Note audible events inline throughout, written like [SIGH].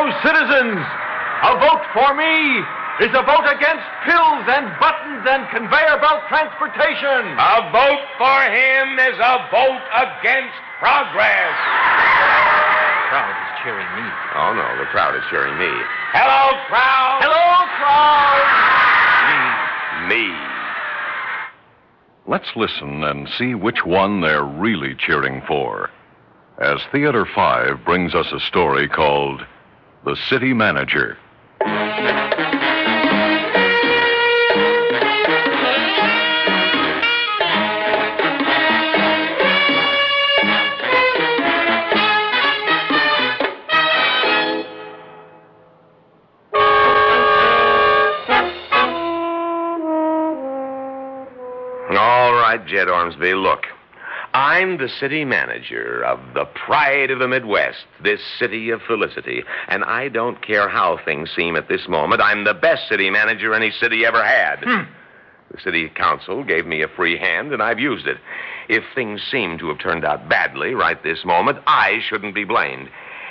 fellow citizens, a vote for me is a vote against pills and buttons and conveyor belt transportation. A vote for him is a vote against progress. The crowd is cheering me. Oh, no, the crowd is cheering me. Hello, crowd. Hello, crowd. Me. Me. Let's listen and see which one they're really cheering for. As Theater 5 brings us a story called The City Manager. All right, Jed Ormsby, look. I'm the city manager of the pride of the Midwest, this city of felicity. And I don't care how things seem at this moment. I'm the best city manager any city ever had. Hmm. The city council gave me a free hand, and I've used it. If things seem to have turned out badly right this moment, I shouldn't be blamed.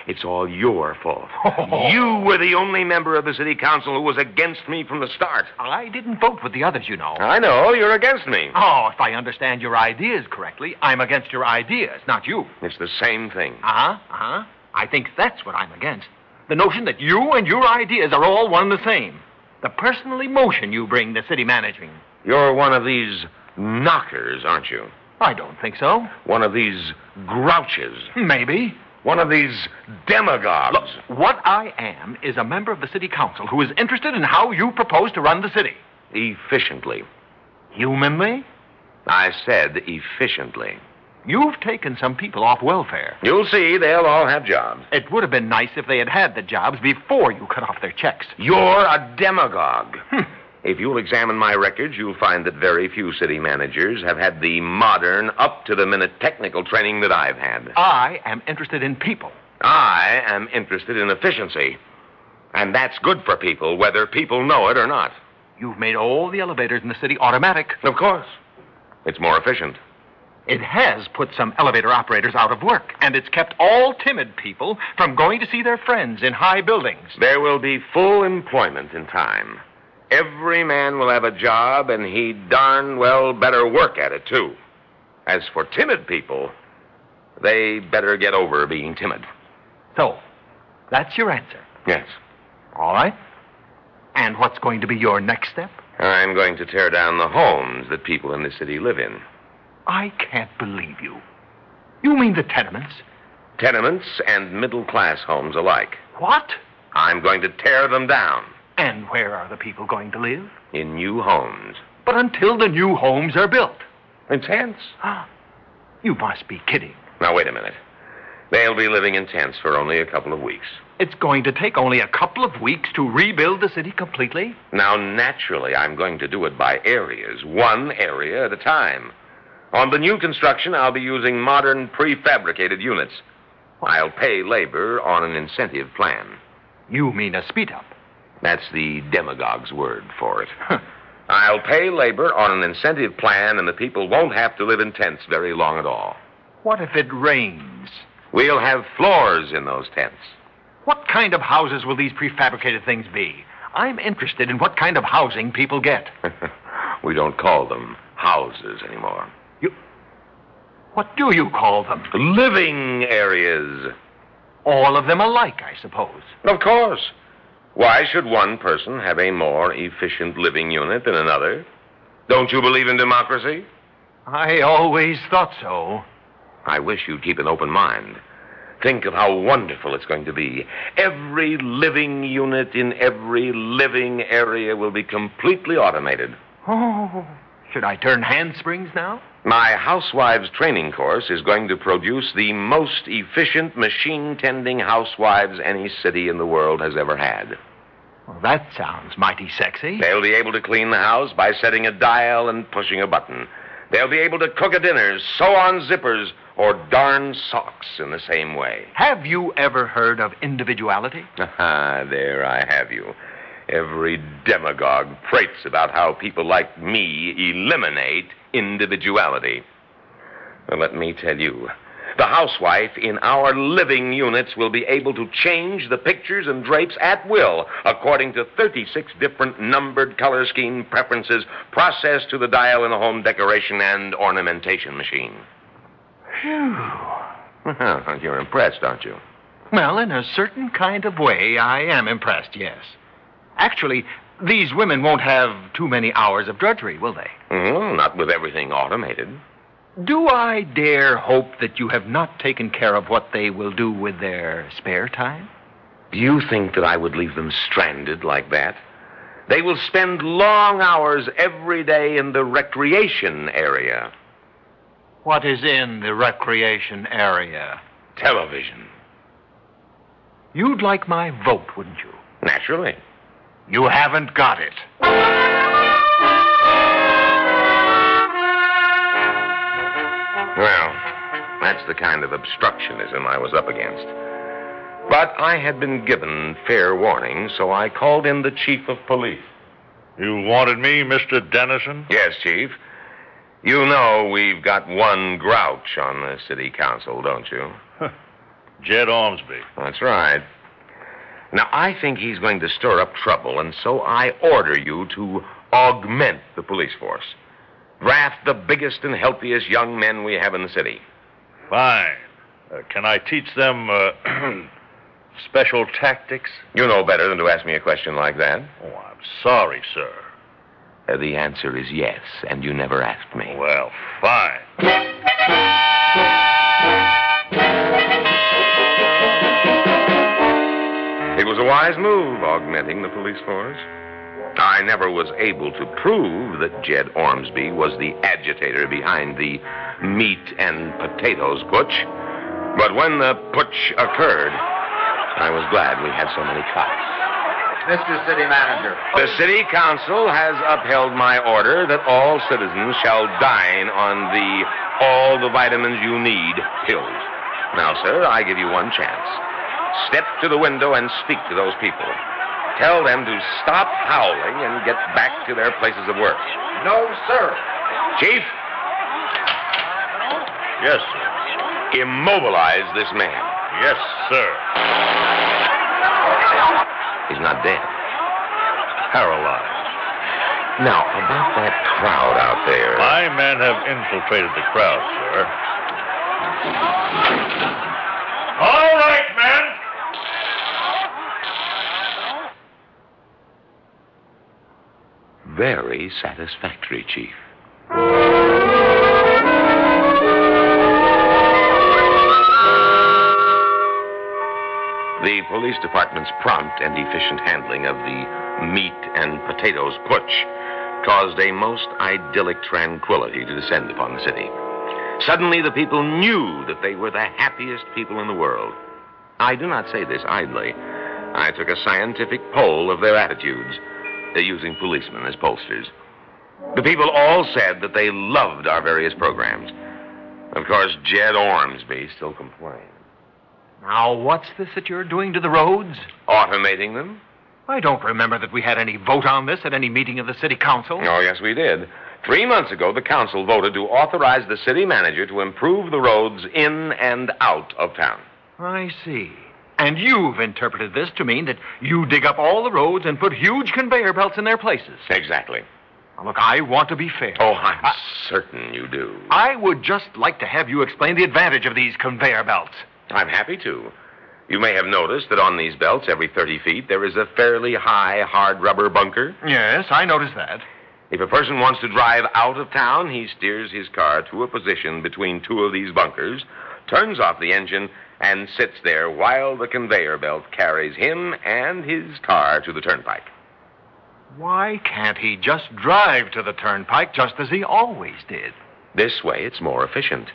It's all your fault. [LAUGHS] You were the only member of the city council who was against me from the start. I didn't vote with the others, you know. I know, you're against me. Oh, if I understand your ideas correctly, I'm against your ideas, not you. It's the same thing. Uh huh. Uh huh. I think that's what I'm against. The notion that you and your ideas are all one and the same. The personal emotion you bring to city managing. You're one of these knockers, aren't you? I don't think so. One of these grouches. Maybe. One of these demagogues. Look, what I am is a member of the city council who is interested in how you propose to run the city. Efficiently. Humanly, I said efficiently. you've taken some people off welfare. You'll see, they'll all have jobs. It would have been nice if they had had the jobs before you cut off their checks. You're a demagogue. Hmm. If you'll examine my records, you'll find that very few city managers have had the modern, up to the minute technical training that I've had. I am interested in people. I am interested in efficiency. And that's good for people, whether people know it or not. You've made all the elevators in the city automatic. Of course. It's more efficient. It has put some elevator operators out of work, and it's kept all timid people from going to see their friends in high buildings. There will be full employment in time. Every man will have a job, and he darn well better work at it, too. As for timid people, they better get over being timid. So, that's your answer. Yes. All right. And what's going to be your next step? I'm going to tear down the homes that people in the city live in. I can't believe you. You mean the tenements? Tenements and middle class homes alike. What? I'm going to tear them down And where are the people going to live? in new homes. But until the new homes are built. In tents. Ah. You must be kidding. Now, wait a minute. They'll be living in tents for only a couple of weeks. It's going to take only a couple of weeks to rebuild the city completely. Now, naturally, I'm going to do it by areas, one area at a time. On the new construction, I'll be using modern prefabricated units. I'll pay labor on an incentive plan. You mean a speed up. That's the demagogue's word for it. [LAUGHS] I'll pay labor on an incentive plan, and the people won't have to live in tents very long at all. What if it rains? We'll have floors in those tents. What kind of houses will these prefabricated things be? I'm interested in what kind of housing people get. [LAUGHS] we don't call them houses anymore. You. What do you call them? Living areas. All of them alike, I suppose. Of course. Why should one person have a more efficient living unit than another? Don't you believe in democracy? I always thought so. I wish you'd keep an open mind. Think of how wonderful it's going to be. Every living unit in every living area will be completely automated. Oh, should I turn handsprings now? My housewives training course is going to produce the most efficient machine tending housewives any city in the world has ever had. Well, that sounds mighty sexy. They'll be able to clean the house by setting a dial and pushing a button. They'll be able to cook a dinner, sew on zippers, or darn socks in the same way. Have you ever heard of individuality? [LAUGHS] Ah, there I have you. Every demagogue prates about how people like me eliminate individuality. Well, let me tell you, The housewife in our living units will be able to change the pictures and drapes at will according to 36 different numbered color scheme preferences processed to the dial in the home decoration and ornamentation machine. Phew. Well, [LAUGHS] you're impressed, aren't you? Well, in a certain kind of way, I am impressed, yes. Actually, these women won't have too many hours of drudgery, will they? Mm, not with everything automated. Do I dare hope that you have not taken care of what they will do with their spare time? Do you think that I would leave them stranded like that? They will spend long hours every day in the recreation area. What is in the recreation area? Television. You'd like my vote, wouldn't you? Naturally. You haven't got it. Well, that's the kind of obstructionism I was up against. But I had been given fair warning, so I called in the chief of police. You wanted me, Mr. Dennison? Yes, chief. You know we've got one grouch on the city council, don't you? [LAUGHS] Jed Ormsby. That's right. Now, I think he's going to stir up trouble, and so I order you to augment the police force. Draft the biggest and healthiest young men we have in the city. Fine. Uh, can I teach them uh, [CLEARS THROAT] special tactics? You know better than to ask me a question like that. Oh, I'm sorry, sir. Uh, the answer is yes, and you never asked me. Well, fine. It was a wise move, augmenting the police force. I never was able to prove that Jed Ormsby was the agitator behind the meat and potatoes putsch. But when the putsch occurred, I was glad we had so many cops. Mr. City Manager. The city council has upheld my order that all citizens shall dine on the all the vitamins you need pills. Now, sir, I give you one chance. Step to the window and speak to those people. Tell them to stop howling and get back to their places of work. No, sir. Chief, Yes, sir. immobilize this man. Yes, sir. He's not dead. Paralyzed. Now, about that crowd out there. My men have infiltrated the crowd, sir. All right, men. Very satisfactory, Chief. The police department's prompt and efficient handling of the meat and potatoes putsch caused a most idyllic tranquility to descend upon the city. Suddenly, the people knew that they were the happiest people in the world. I do not say this idly. I took a scientific poll of their attitudes, uh, using policemen as pollsters. The people all said that they loved our various programs. Of course, Jed Ormsby still complained. Now, what's this that you're doing to the roads? Automating them? I don't remember that we had any vote on this at any meeting of the city council. Oh, yes, we did. Three months ago, the council voted to authorize the city manager to improve the roads in and out of town. I see. And you've interpreted this to mean that you dig up all the roads and put huge conveyor belts in their places. Exactly. Now, look, I want to be fair. Oh, I'm I, certain you do. I would just like to have you explain the advantage of these conveyor belts. I'm happy to. You may have noticed that on these belts, every 30 feet, there is a fairly high, hard rubber bunker. Yes, I noticed that. If a person wants to drive out of town, he steers his car to a position between two of these bunkers, turns off the engine, and sits there while the conveyor belt carries him and his car to the turnpike. Why can't he just drive to the turnpike just as he always did? This way, it's more efficient.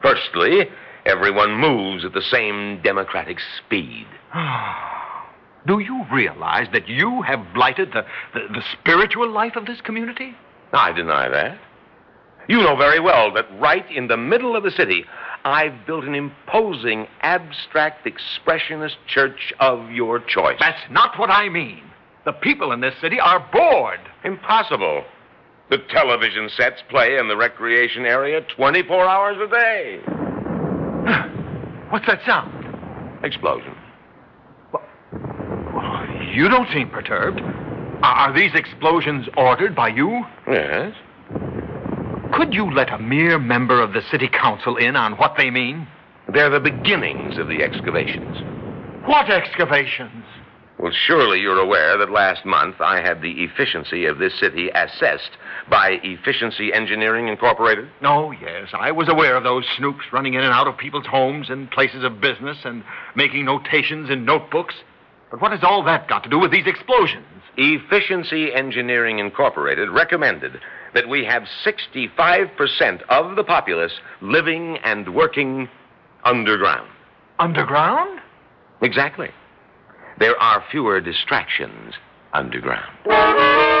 Firstly, everyone moves at the same democratic speed. [SIGHS] Do you realize that you have blighted the, the, the spiritual life of this community? I deny that. You know very well that right in the middle of the city, I've built an imposing, abstract, expressionist church of your choice. That's not what I mean. The people in this city are bored. Impossible. The television sets play in the recreation area 24 hours a day. [SIGHS] What's that sound? Explosion. Well, You don't seem perturbed. Are are these explosions ordered by you? Yes? Could you let a mere member of the city council in on what they mean? They're the beginnings of the excavations. What excavations? Well, surely you're aware that last month I had the efficiency of this city assessed by Efficiency Engineering Incorporated. Oh, yes. I was aware of those snoops running in and out of people's homes and places of business and making notations in notebooks. But what has all that got to do with these explosions? Efficiency Engineering Incorporated recommended that we have 65% of the populace living and working underground. Underground? Exactly. There are fewer distractions underground.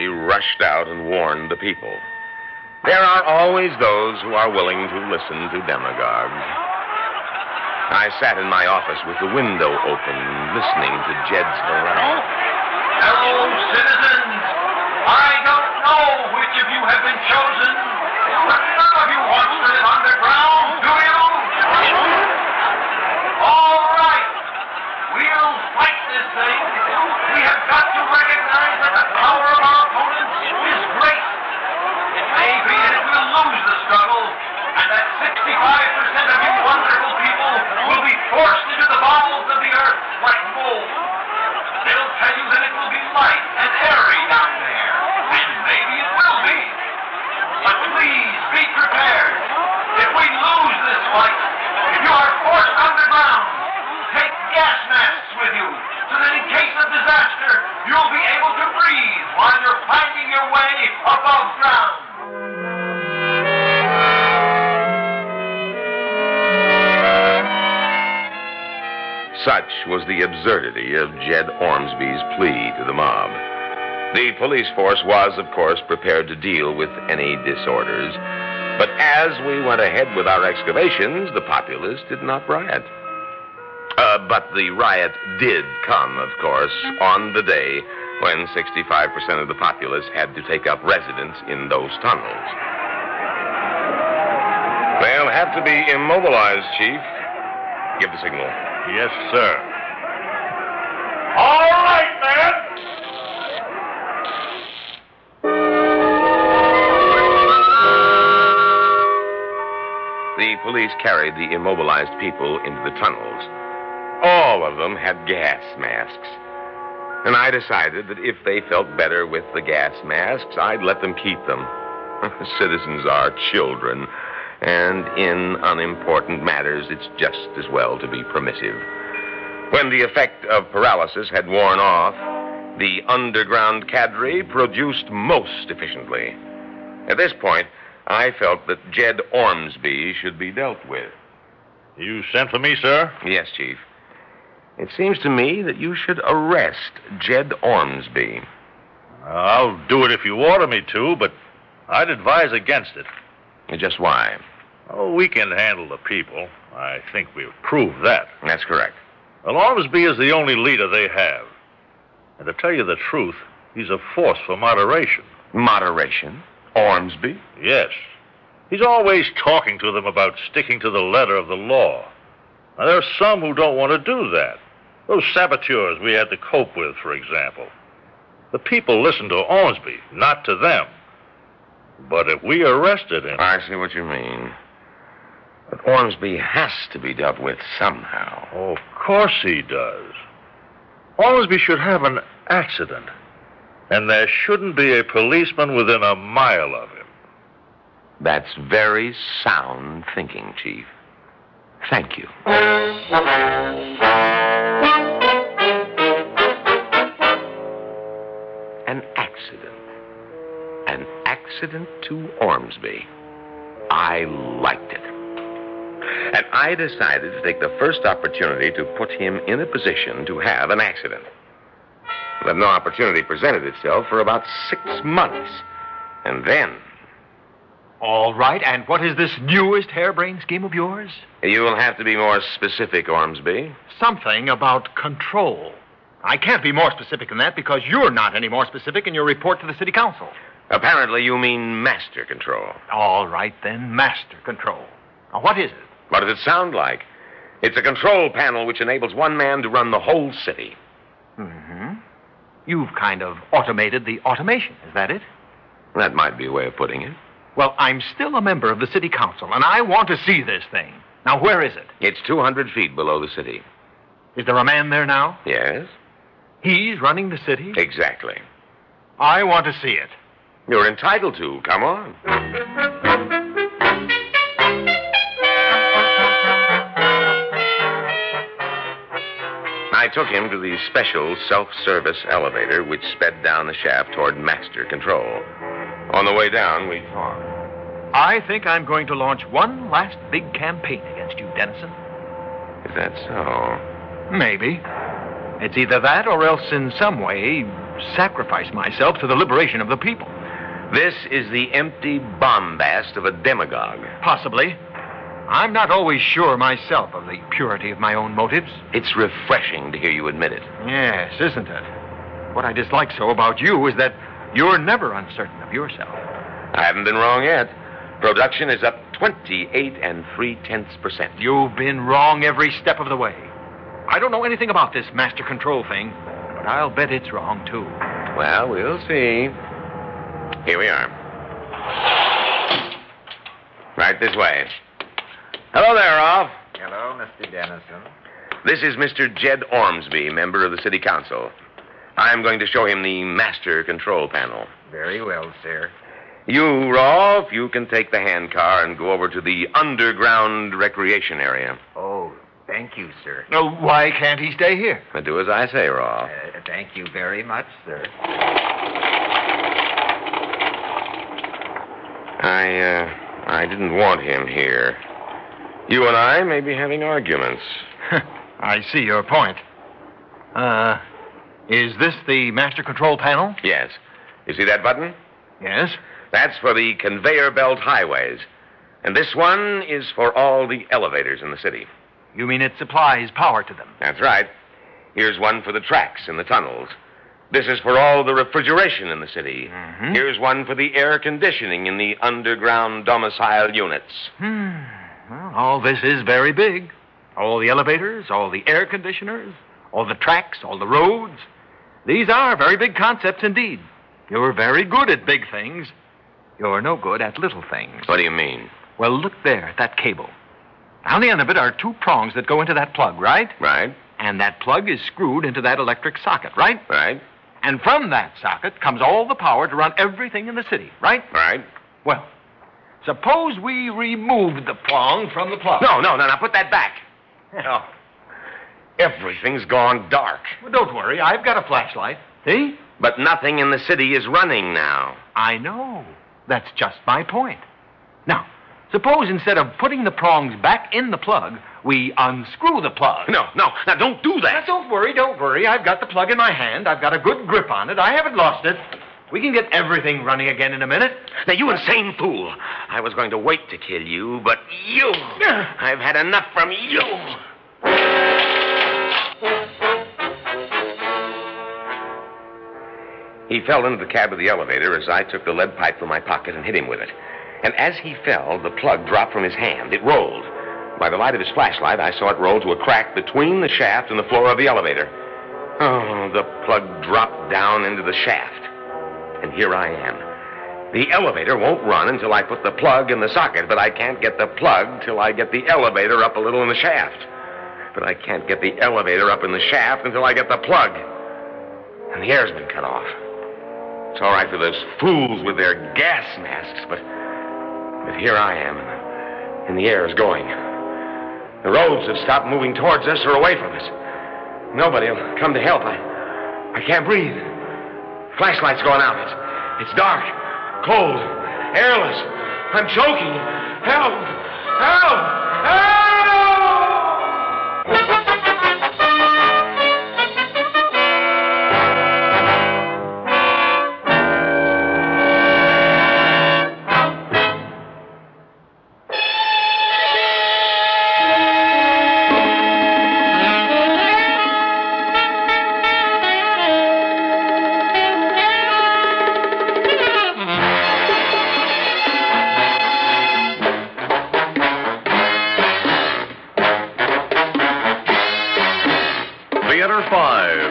Rushed out and warned the people. There are always those who are willing to listen to demagogues. I sat in my office with the window open, listening to Jed's harangue. Hello, citizens. You'll be able to breathe while you're finding your way above ground. Such was the absurdity of Jed Ormsby's plea to the mob. The police force was, of course, prepared to deal with any disorders. But as we went ahead with our excavations, the populace did not riot. But the riot did come, of course, on the day when 65% of the populace had to take up residence in those tunnels. They'll have to be immobilized, Chief. Give the signal. Yes, sir. All right, man. The police carried the immobilized people into the tunnels. All of them had gas masks. And I decided that if they felt better with the gas masks, I'd let them keep them. [LAUGHS] Citizens are children, and in unimportant matters, it's just as well to be permissive. When the effect of paralysis had worn off, the underground cadre produced most efficiently. At this point, I felt that Jed Ormsby should be dealt with. You sent for me, sir? Yes, Chief. It seems to me that you should arrest Jed Ormsby. I'll do it if you order me to, but I'd advise against it. Just why? Oh, we can handle the people. I think we've proved that. That's correct. Well, Ormsby is the only leader they have. And to tell you the truth, he's a force for moderation. Moderation. Ormsby. Yes. He's always talking to them about sticking to the letter of the law. Now, there are some who don't want to do that. Those saboteurs we had to cope with, for example. The people listen to Ormsby, not to them. But if we arrested him. I see what you mean. But Ormsby has to be dealt with somehow. Oh, of course he does. Ormsby should have an accident. And there shouldn't be a policeman within a mile of him. That's very sound thinking, Chief. Thank you. An accident. An accident to Ormsby. I liked it. And I decided to take the first opportunity to put him in a position to have an accident. But no opportunity presented itself for about six months. And then All right, and what is this newest harebrained scheme of yours? you will have to be more specific, Ormsby. Something about control. I can't be more specific than that because you're not any more specific in your report to the city council. Apparently, you mean master control. All right, then, master control. Now, what is it? What does it sound like? It's a control panel which enables one man to run the whole city. Mm-hmm. You've kind of automated the automation, is that it? That might be a way of putting it. Well, I'm still a member of the city council, and I want to see this thing. Now, where is it? It's 200 feet below the city. Is there a man there now? Yes? He's running the city? Exactly. I want to see it. You're entitled to. Come on. I took him to the special self service elevator which sped down the shaft toward master control. On the way down, we talked. I think I'm going to launch one last big campaign against you, Dennison. Is that so? Maybe. It's either that or else in some way sacrifice myself to the liberation of the people. This is the empty bombast of a demagogue. Possibly. I'm not always sure myself of the purity of my own motives. It's refreshing to hear you admit it. Yes, isn't it? What I dislike so about you is that you're never uncertain of yourself. I haven't been wrong yet. Production is up 28 and three tenths percent. You've been wrong every step of the way. I don't know anything about this master control thing, but I'll bet it's wrong, too. Well, we'll see. Here we are. Right this way. Hello there, Rolf. Hello, Mr. Dennison. This is Mr. Jed Ormsby, member of the City Council. I'm going to show him the master control panel. Very well, sir. You, Rolf, you can take the hand car and go over to the underground recreation area. Oh, thank you, sir. No, why can't he stay here? Now, do as I say, Rolf. Uh, thank you very much, sir. I, uh, I didn't want him here. You and I may be having arguments. [LAUGHS] I see your point. Uh, is this the master control panel? Yes. You see that button? Yes. That's for the conveyor belt highways. And this one is for all the elevators in the city. You mean it supplies power to them? That's right. Here's one for the tracks in the tunnels. This is for all the refrigeration in the city. Mhm. Here's one for the air conditioning in the underground domicile units. Hmm. Well, all this is very big. All the elevators, all the air conditioners, all the tracks, all the roads. These are very big concepts indeed. You're very good at big things. You're no good at little things. What do you mean? Well, look there at that cable. On the end of it are two prongs that go into that plug, right? Right? And that plug is screwed into that electric socket, right? Right? And from that socket comes all the power to run everything in the city, right? Right? Well, suppose we removed the prong from the plug. No, no, no, no. Put that back. [LAUGHS] Oh. Everything's gone dark. Well, don't worry. I've got a flashlight. See? But nothing in the city is running now. I know. That's just my point. Now, suppose instead of putting the prongs back in the plug, we unscrew the plug. No, no. Now, don't do Now, that. don't worry, don't worry. I've got the plug in my hand. I've got a good grip on it. I haven't lost it. We can get everything running again in a minute. Now, you insane fool. I was going to wait to kill you, but you. I've had enough from you. He fell into the cab of the elevator as I took the lead pipe from my pocket and hit him with it. And as he fell, the plug dropped from his hand. It rolled. By the light of his flashlight, I saw it roll to a crack between the shaft and the floor of the elevator. Oh, the plug dropped down into the shaft. And here I am. The elevator won't run until I put the plug in the socket, but I can't get the plug till I get the elevator up a little in the shaft. But I can't get the elevator up in the shaft until I get the plug. And the air's been cut off. It's all right for those fools with their gas masks, but but here I am, and the, and the air is going. The roads have stopped moving towards us or away from us. Nobody will come to help. I I can't breathe. Flashlight's going out. It's it's dark, cold, airless. I'm choking. Help! Help! Help!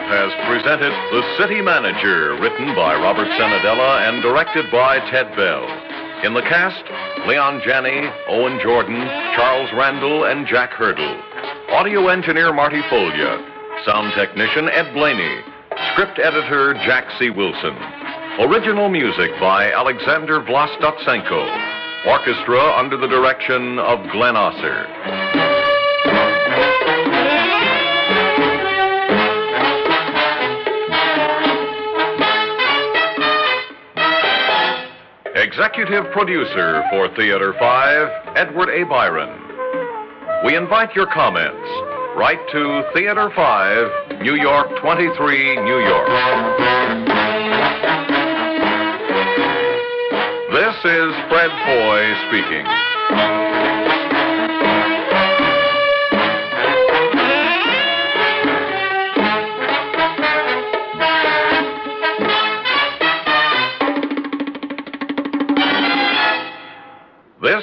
Presented The City Manager, written by Robert Cenedella and directed by Ted Bell. In the cast, Leon Janney, Owen Jordan, Charles Randall, and Jack Hurdle. Audio engineer Marty Folia. Sound technician Ed Blainey. Script editor Jack C. Wilson. Original music by Alexander Vlastotsenko. Orchestra under the direction of Glenn Osser. Executive producer for Theater 5, Edward A. Byron. We invite your comments. Write to Theater 5, New York 23, New York. This is Fred Foy speaking.